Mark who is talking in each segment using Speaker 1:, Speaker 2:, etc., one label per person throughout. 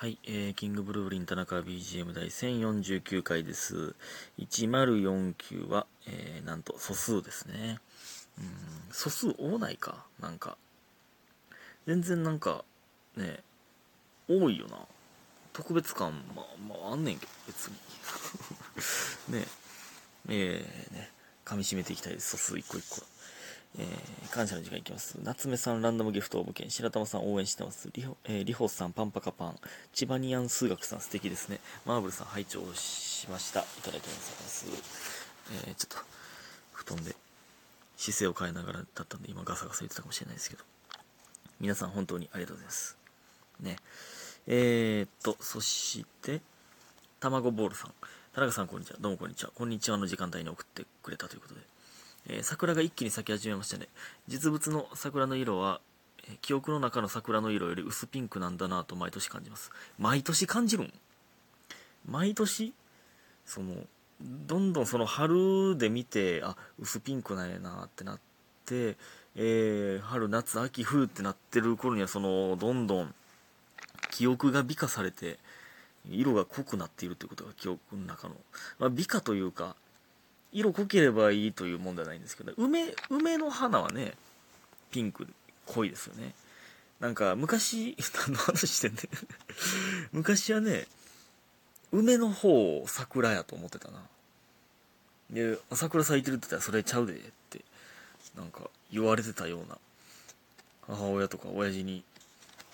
Speaker 1: はい、えー、キングブルーリン田中 BGM 第1049回です。1049は、えー、なんと素数ですね。うん、素数多ないかなんか。全然なんか、ね、多いよな。特別感、まあ、まあ、あんねんけど、別に。ねえー、ね、噛み締めていきたいです、素数一個一個。えー感謝の時間いきます。夏目さん、ランダムギフト応募券、白玉さん応援してます。りほ、えー、りほさん、パンパカパン、チバニアン数学さん、素敵ですね。マーブルさん、拝聴しました。いただいてます。えーちょっと、布団で姿勢を変えながらだったんで、今ガサガサ言ってたかもしれないですけど。皆さん、本当にありがとうございます。ね。えー、っと、そして、卵ボールさん。田中さん、こんにちは。どうもこんにちは。こんにちはの時間帯に送ってくれたということで。えー桜が一気に咲き始めましたね。実物の桜の色は、えー記憶の中の桜の色より薄ピンクなんだなと毎年感じます。毎年感じるん？毎年？その、どんどんその春で見て、あ、薄ピンクなんやなってなって、えー春、夏、秋、冬ってなってる頃には、その、どんどん記憶が美化されて、色が濃くなっているということが記憶の中の、まあ、美化というか、色濃ければいいというもんではないんですけど梅梅の花はねピンク濃いですよね。なんか昔 何の話してんね 昔はね梅の方を桜やと思ってたな。で桜咲いてるって言ったらそれちゃうでってなんか言われてたような。母親とか親父に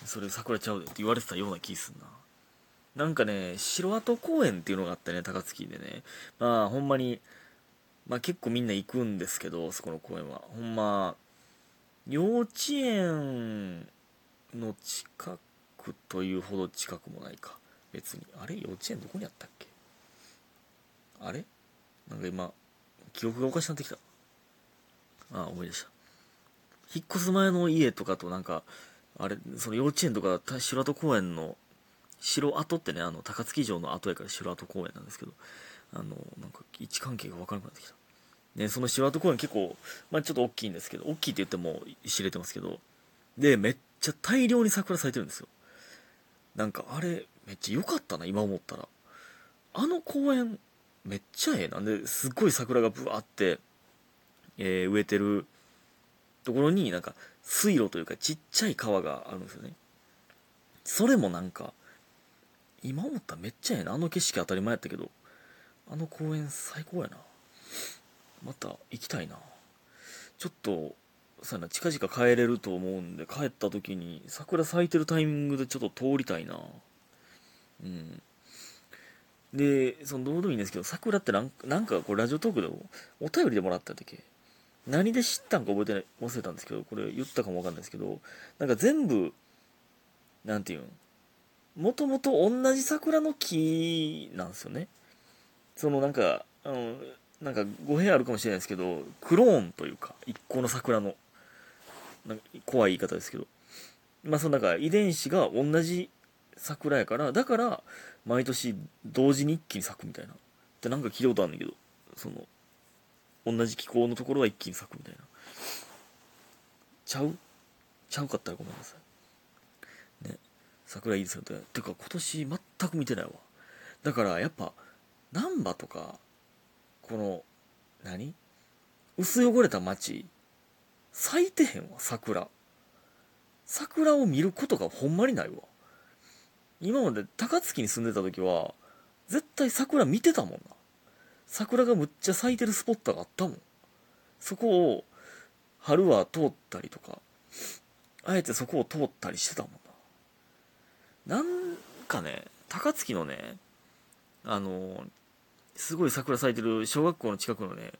Speaker 1: それ桜ちゃうでって言われてたような気すんな。なんかね城跡公園っていうのがあってね高槻でね。まあほんまにまあ結構みんな行くんですけど、そこの公園は。ほんま、幼稚園の近くというほど近くもないか。別に。あれ？幼稚園どこにあったっけ？あれ？なんか今、記憶がおかしなってきた。ああ、思い出した。引っ越す前の家とかとなんか、あれ、その幼稚園とか、城跡公園の、城跡ってね、あの、高槻城の跡やから城跡公園なんですけど、あの、なんか位置関係が分からなくなってきた。ね、その城跡公園結構、まあちょっと大きいんですけど、大きいって言っても知れてますけど、で、めっちゃ大量に桜咲いてるんですよ。なんかあれ、めっちゃ良かったな、今思ったら。あの公園、めっちゃええな。で、すっごい桜がブワーって、えー植えてるところになんか水路というかちっちゃい川があるんですよね。それもなんか、今思ったらめっちゃええな。あの景色当たり前やったけど、あの公園最高やな。また行きたいな。ちょっと、そうやな、近々帰れると思うんで、帰った時に桜咲いてるタイミングでちょっと通りたいな。うん。で、そのどうでもいいんですけど、桜ってなんなんかこうラジオトークでお便りでもらったっけ？何で知ったんか覚えてない、忘れたんですけど、これ言ったかもわかんないですけど、なんか全部、なんていうん、もともと同じ桜の木なんですよね。そのなんか、あの、なんか語弊あるかもしれないですけど、クローンというか、一個の桜の、なんか怖い言い方ですけど、まあそのなんか遺伝子が同じ桜やから、だから、毎年同時に一気に咲くみたいな。ってなんか聞いたことあるんだけど、その、同じ気候のところは一気に咲くみたいな。ちゃう？ちゃうかったらごめんなさい。ね。桜いいですよね。てか今年全く見てないわ。だからやっぱ、難波とか、この、何？薄汚れた街、咲いてへんわ、桜。桜を見ることがほんまにないわ。今まで高槻に住んでた時は、絶対桜見てたもんな。桜がむっちゃ咲いてるスポットがあったもん。そこを、春は通ったりとか、あえてそこを通ったりしてたもんな。なんかね、高槻のね、あのすごい桜咲いてる小学校の近くのね、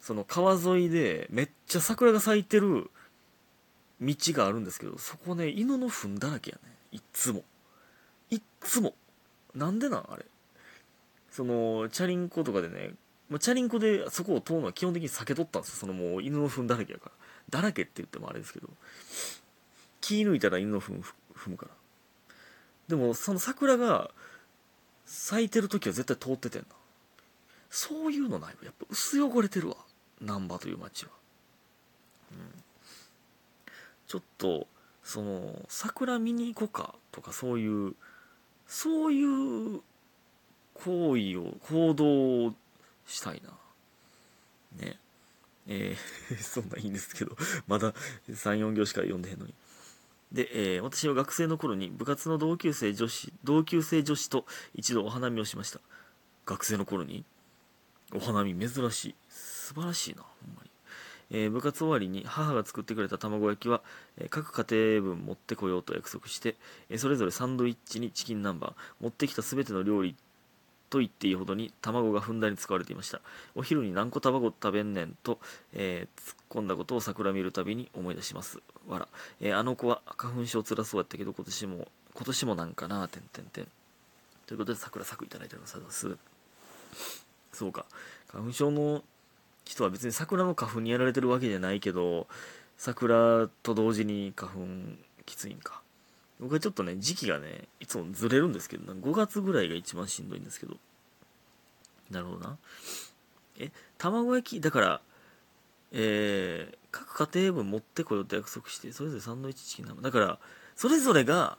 Speaker 1: その川沿いでめっちゃ桜が咲いてる道があるんですけど、そこね、犬の糞だらけやね。いっつも。いっつも。なんでなんあれ。その、チャリンコとかでね、まあ、チャリンコでそこを通るのは基本的に避けとったんですよ。そのもう犬の糞だらけやから。だらけって言ってもあれですけど。気抜いたら犬の糞踏むから。でも、その桜が咲いてる時は絶対通っててんな。そういうのないわ。やっぱ薄汚れてるわ。難波という街は。うん。ちょっと、その、桜見に行こうかとかそういう、そういう行為を行動をしたいなねえー そんなんいいんですけどまだ34行しか読んでへんのにで、えー私は学生の頃に部活の同級生女子同級生女子と一度お花見をしました学生の頃にお花見珍しい。素晴らしいなほんまに、えー部活終わりに母が作ってくれた卵焼きは、えー各家庭分持ってこようと約束して、えーそれぞれサンドイッチにチキン南蛮持ってきた全ての料理と言っていいほどに卵がふんだんに使われていました。お昼に何個卵食べんねんと、えー突っ込んだことを桜見るたびに思い出します。わら、えーあの子は花粉症つらそうやったけど今年も今年もなんかなてんてんてん。ということで桜咲くいただいております。そうか。花粉症の人は別に桜の花粉にやられてるわけじゃないけど桜と同時に花粉きついんか。僕はちょっとね時期がねいつもずれるんですけどな5月ぐらいが一番しんどいんですけど。なるほどな。え卵焼きだからえー、各家庭分持ってこようと約束してそれぞれサンドイッチチキン生だからそれぞれが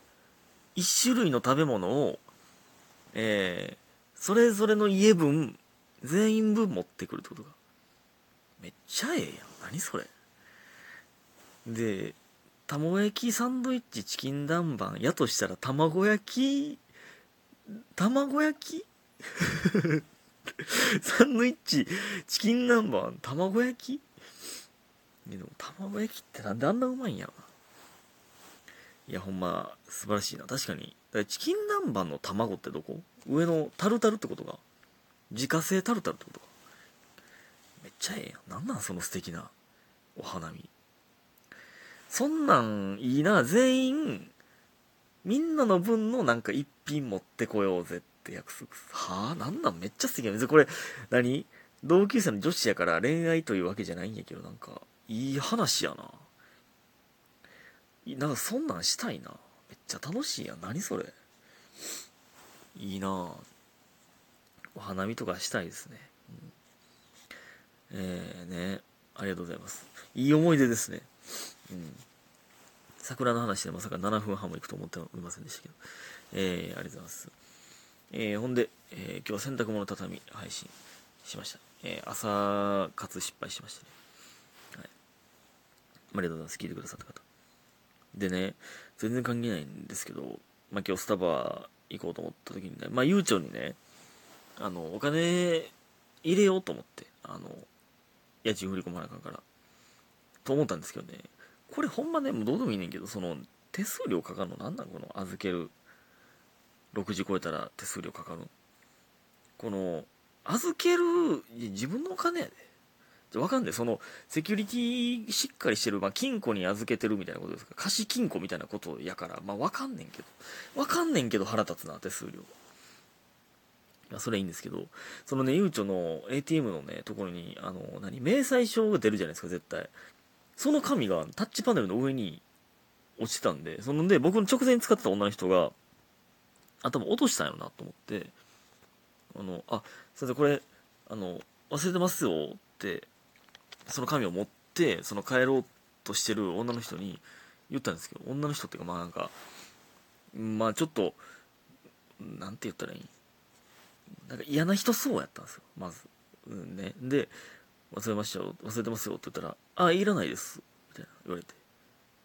Speaker 1: 1種類の食べ物をえー、それぞれの家分全員分持ってくるってことか。めっちゃええやん。何それ。で卵焼きサンドイッチチキン南蛮やとしたら卵焼き卵焼き？サンドイッチチキン南蛮卵焼き？でも卵焼きってなんであんなうまいんやろいやほんま素晴らしいな。確かに。チキン南蛮の卵ってどこ？上のタルタルってことか。自家製タルタルってことか。めっちゃええやん。なんなんその素敵なお花見。そんなんいいな。全員みんなの分のなんか一品持ってこようぜって約束はあ？なんなん？めっちゃ素敵や別にこれ何？同級生の女子やから恋愛というわけじゃないんやけどなんかいい話やな。なんかそんなんしたいな。めっちゃ楽しいやん。何それ？いいな。ぁお花見とかしたいですね、うん、えー、ねありがとうございますいい思い出ですねうん桜の話でまさか7分半もいくと思っておりませんでしたけど、えー、ありがとうございます。えー、ほんで、えー、今日は洗濯物畳配信しました。えー、朝活失敗しましたね。はい。ありがとうございます。聞いてくださった方。でね、全然関係ないんですけど、まあ、今日スタバ行こうと思った時にね、まあ、ゆうちょにね、あの、お金入れようと思って、あの、家賃振り込まなあかんから、と思ったんですけどね、これほんまね、もうどうでもいいねんけど、その、手数料かかるのなんなんこの預ける。6時超えたら手数料かかる。この、預ける、自分のお金やで。わかんない。その、セキュリティしっかりしてる、まあ、金庫に預けてるみたいなことですか。貸金庫みたいなことやから、まあ、わかんねんけど。わかんねんけど腹立つな、手数料。まあ、それいいんですけど、そのね、ゆうちょの ATM のね、ところに、あの、何、明細書が出るじゃないですか、絶対。その紙がタッチパネルの上に落ちてたんで、そので、僕の直前に使ってた女の人が、頭落としたんやろなと思って、あの、あ、先生これ、あの、忘れてますよって、その紙を持って、その帰ろうとしてる女の人に言ったんですけど、女の人っていうか、まあなんか、まあちょっと、なんて言ったらいいなんか嫌な人そうやったんですよ、まず。うんね。で、忘れましたよ、忘れてますよって言ったら、あ、いらないです。みたいな言われて。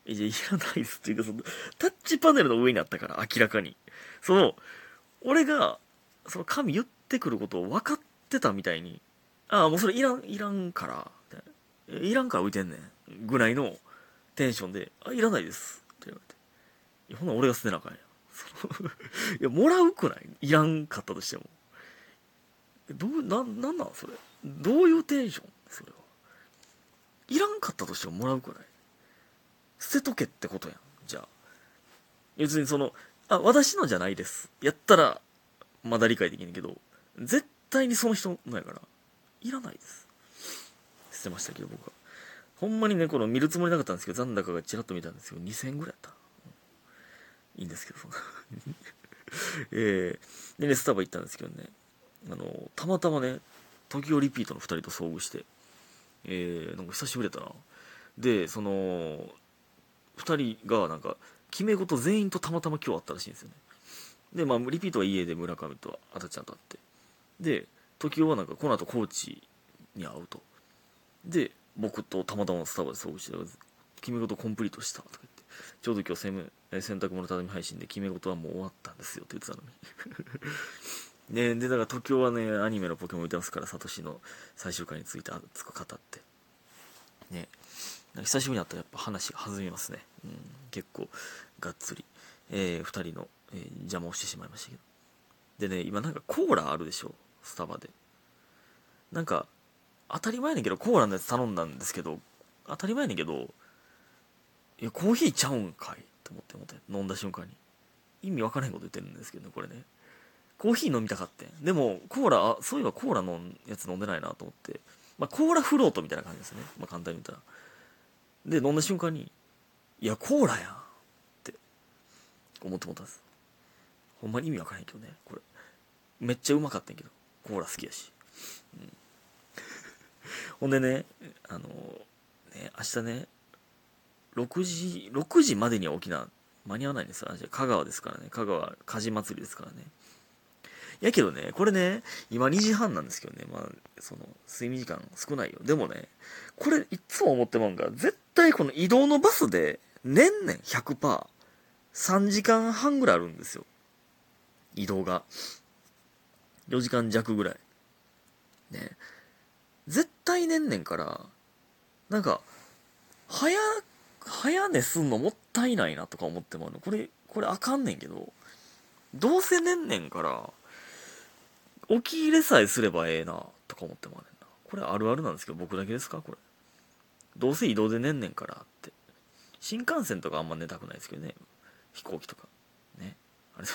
Speaker 1: え、じゃあいらないですっていうか、その、タッチパネルの上にあったから、明らかに。その、俺が、その紙言ってくることを分かってたみたいに、ああ、もうそれいらん、いらんから、い。らんから浮いてんねん。ぐらいのテンションで、あ、いらないです。って言われて。いや、ほな俺が捨てなあかんや。いや、もらうくない？いらんかったとしても。どう、な、なんなんそれ。どういうテンション？それは。いらんかったとしてももらうくない？捨てとけってことやん。じゃあ。別にその、あ、私のじゃないです。やったら、まだ理解できんけど、絶対にその人のやから、いらないです。捨てましたけど、僕は。ほんまにね、この見るつもりなかったんですけど、残高がちらっと見たんですけど、2000円ぐらいやった。いいんですけど、そんな えー、でね、スタバ行ったんですけどね、あの、たまたまね、時をリピートの2人と遭遇して、えー、なんか久しぶりだったな。で、その、2人がなんか、決め事全員とたまたま今日あったらしいんですよね。でまあリピートは家で村上とあたちゃんと会ってで時雄はなんかこの後コーチに会うとで僕とたまたまスタバで遭遇して「決め事コンプリートした」とか言ってちょうど今日洗洗濯物畳み配信で決め事はもう終わったんですよって言ってたのに ねでだから時雄はねアニメのポケモン見てますからサトシの最終回について熱く語って。ね。久しぶりに会ったらやっぱ話が弾みますね、うん、結構がっつり、えー、2人の、えー、邪魔をしてしまいましたけど。でね今なんかコーラあるでしょ？スタバで。なんか当たり前やねんけどコーラのやつ頼んだんですけど当たり前やねんけどいやコーヒーちゃうんかい？と思って思って。飲んだ瞬間に。意味わからへんこと言ってるんですけどねこれね。コーヒー飲みたかってでもコーラあそういえばコーラのやつ飲んでないなと思って。まあコーラフロートみたいな感じですね。まあ簡単に言ったら。で飲んだ瞬間にいやコーラやんって。思って思ったんです。ほんまに意味わからへんけどねこれ。めっちゃうまかったんやけどコーラ好きやし、うん、ほんでねあのね明日ね6時6時までには起きな間に合わないんですよ。香川ですからね。香川火事祭りですからね。やけどね、これね、今2時半なんですけどね、まあ、その、睡眠時間少ないよ。でもね、これいつも思ってまうんが、絶対この移動のバスで、年々100%、3時間半ぐらいあるんですよ。移動が。4時間弱ぐらい。ね。絶対年々から、なんか、早、早寝すんのもったいないなとか思ってもこれ、これあかんねんけど、どうせ年々から、置き入れさえすればええな、とか思ってもらえんな。これあるあるなんですけど、僕だけですか？これ。どうせ移動で寝んねんからって。新幹線とかあんま寝たくないですけどね。飛行機とか。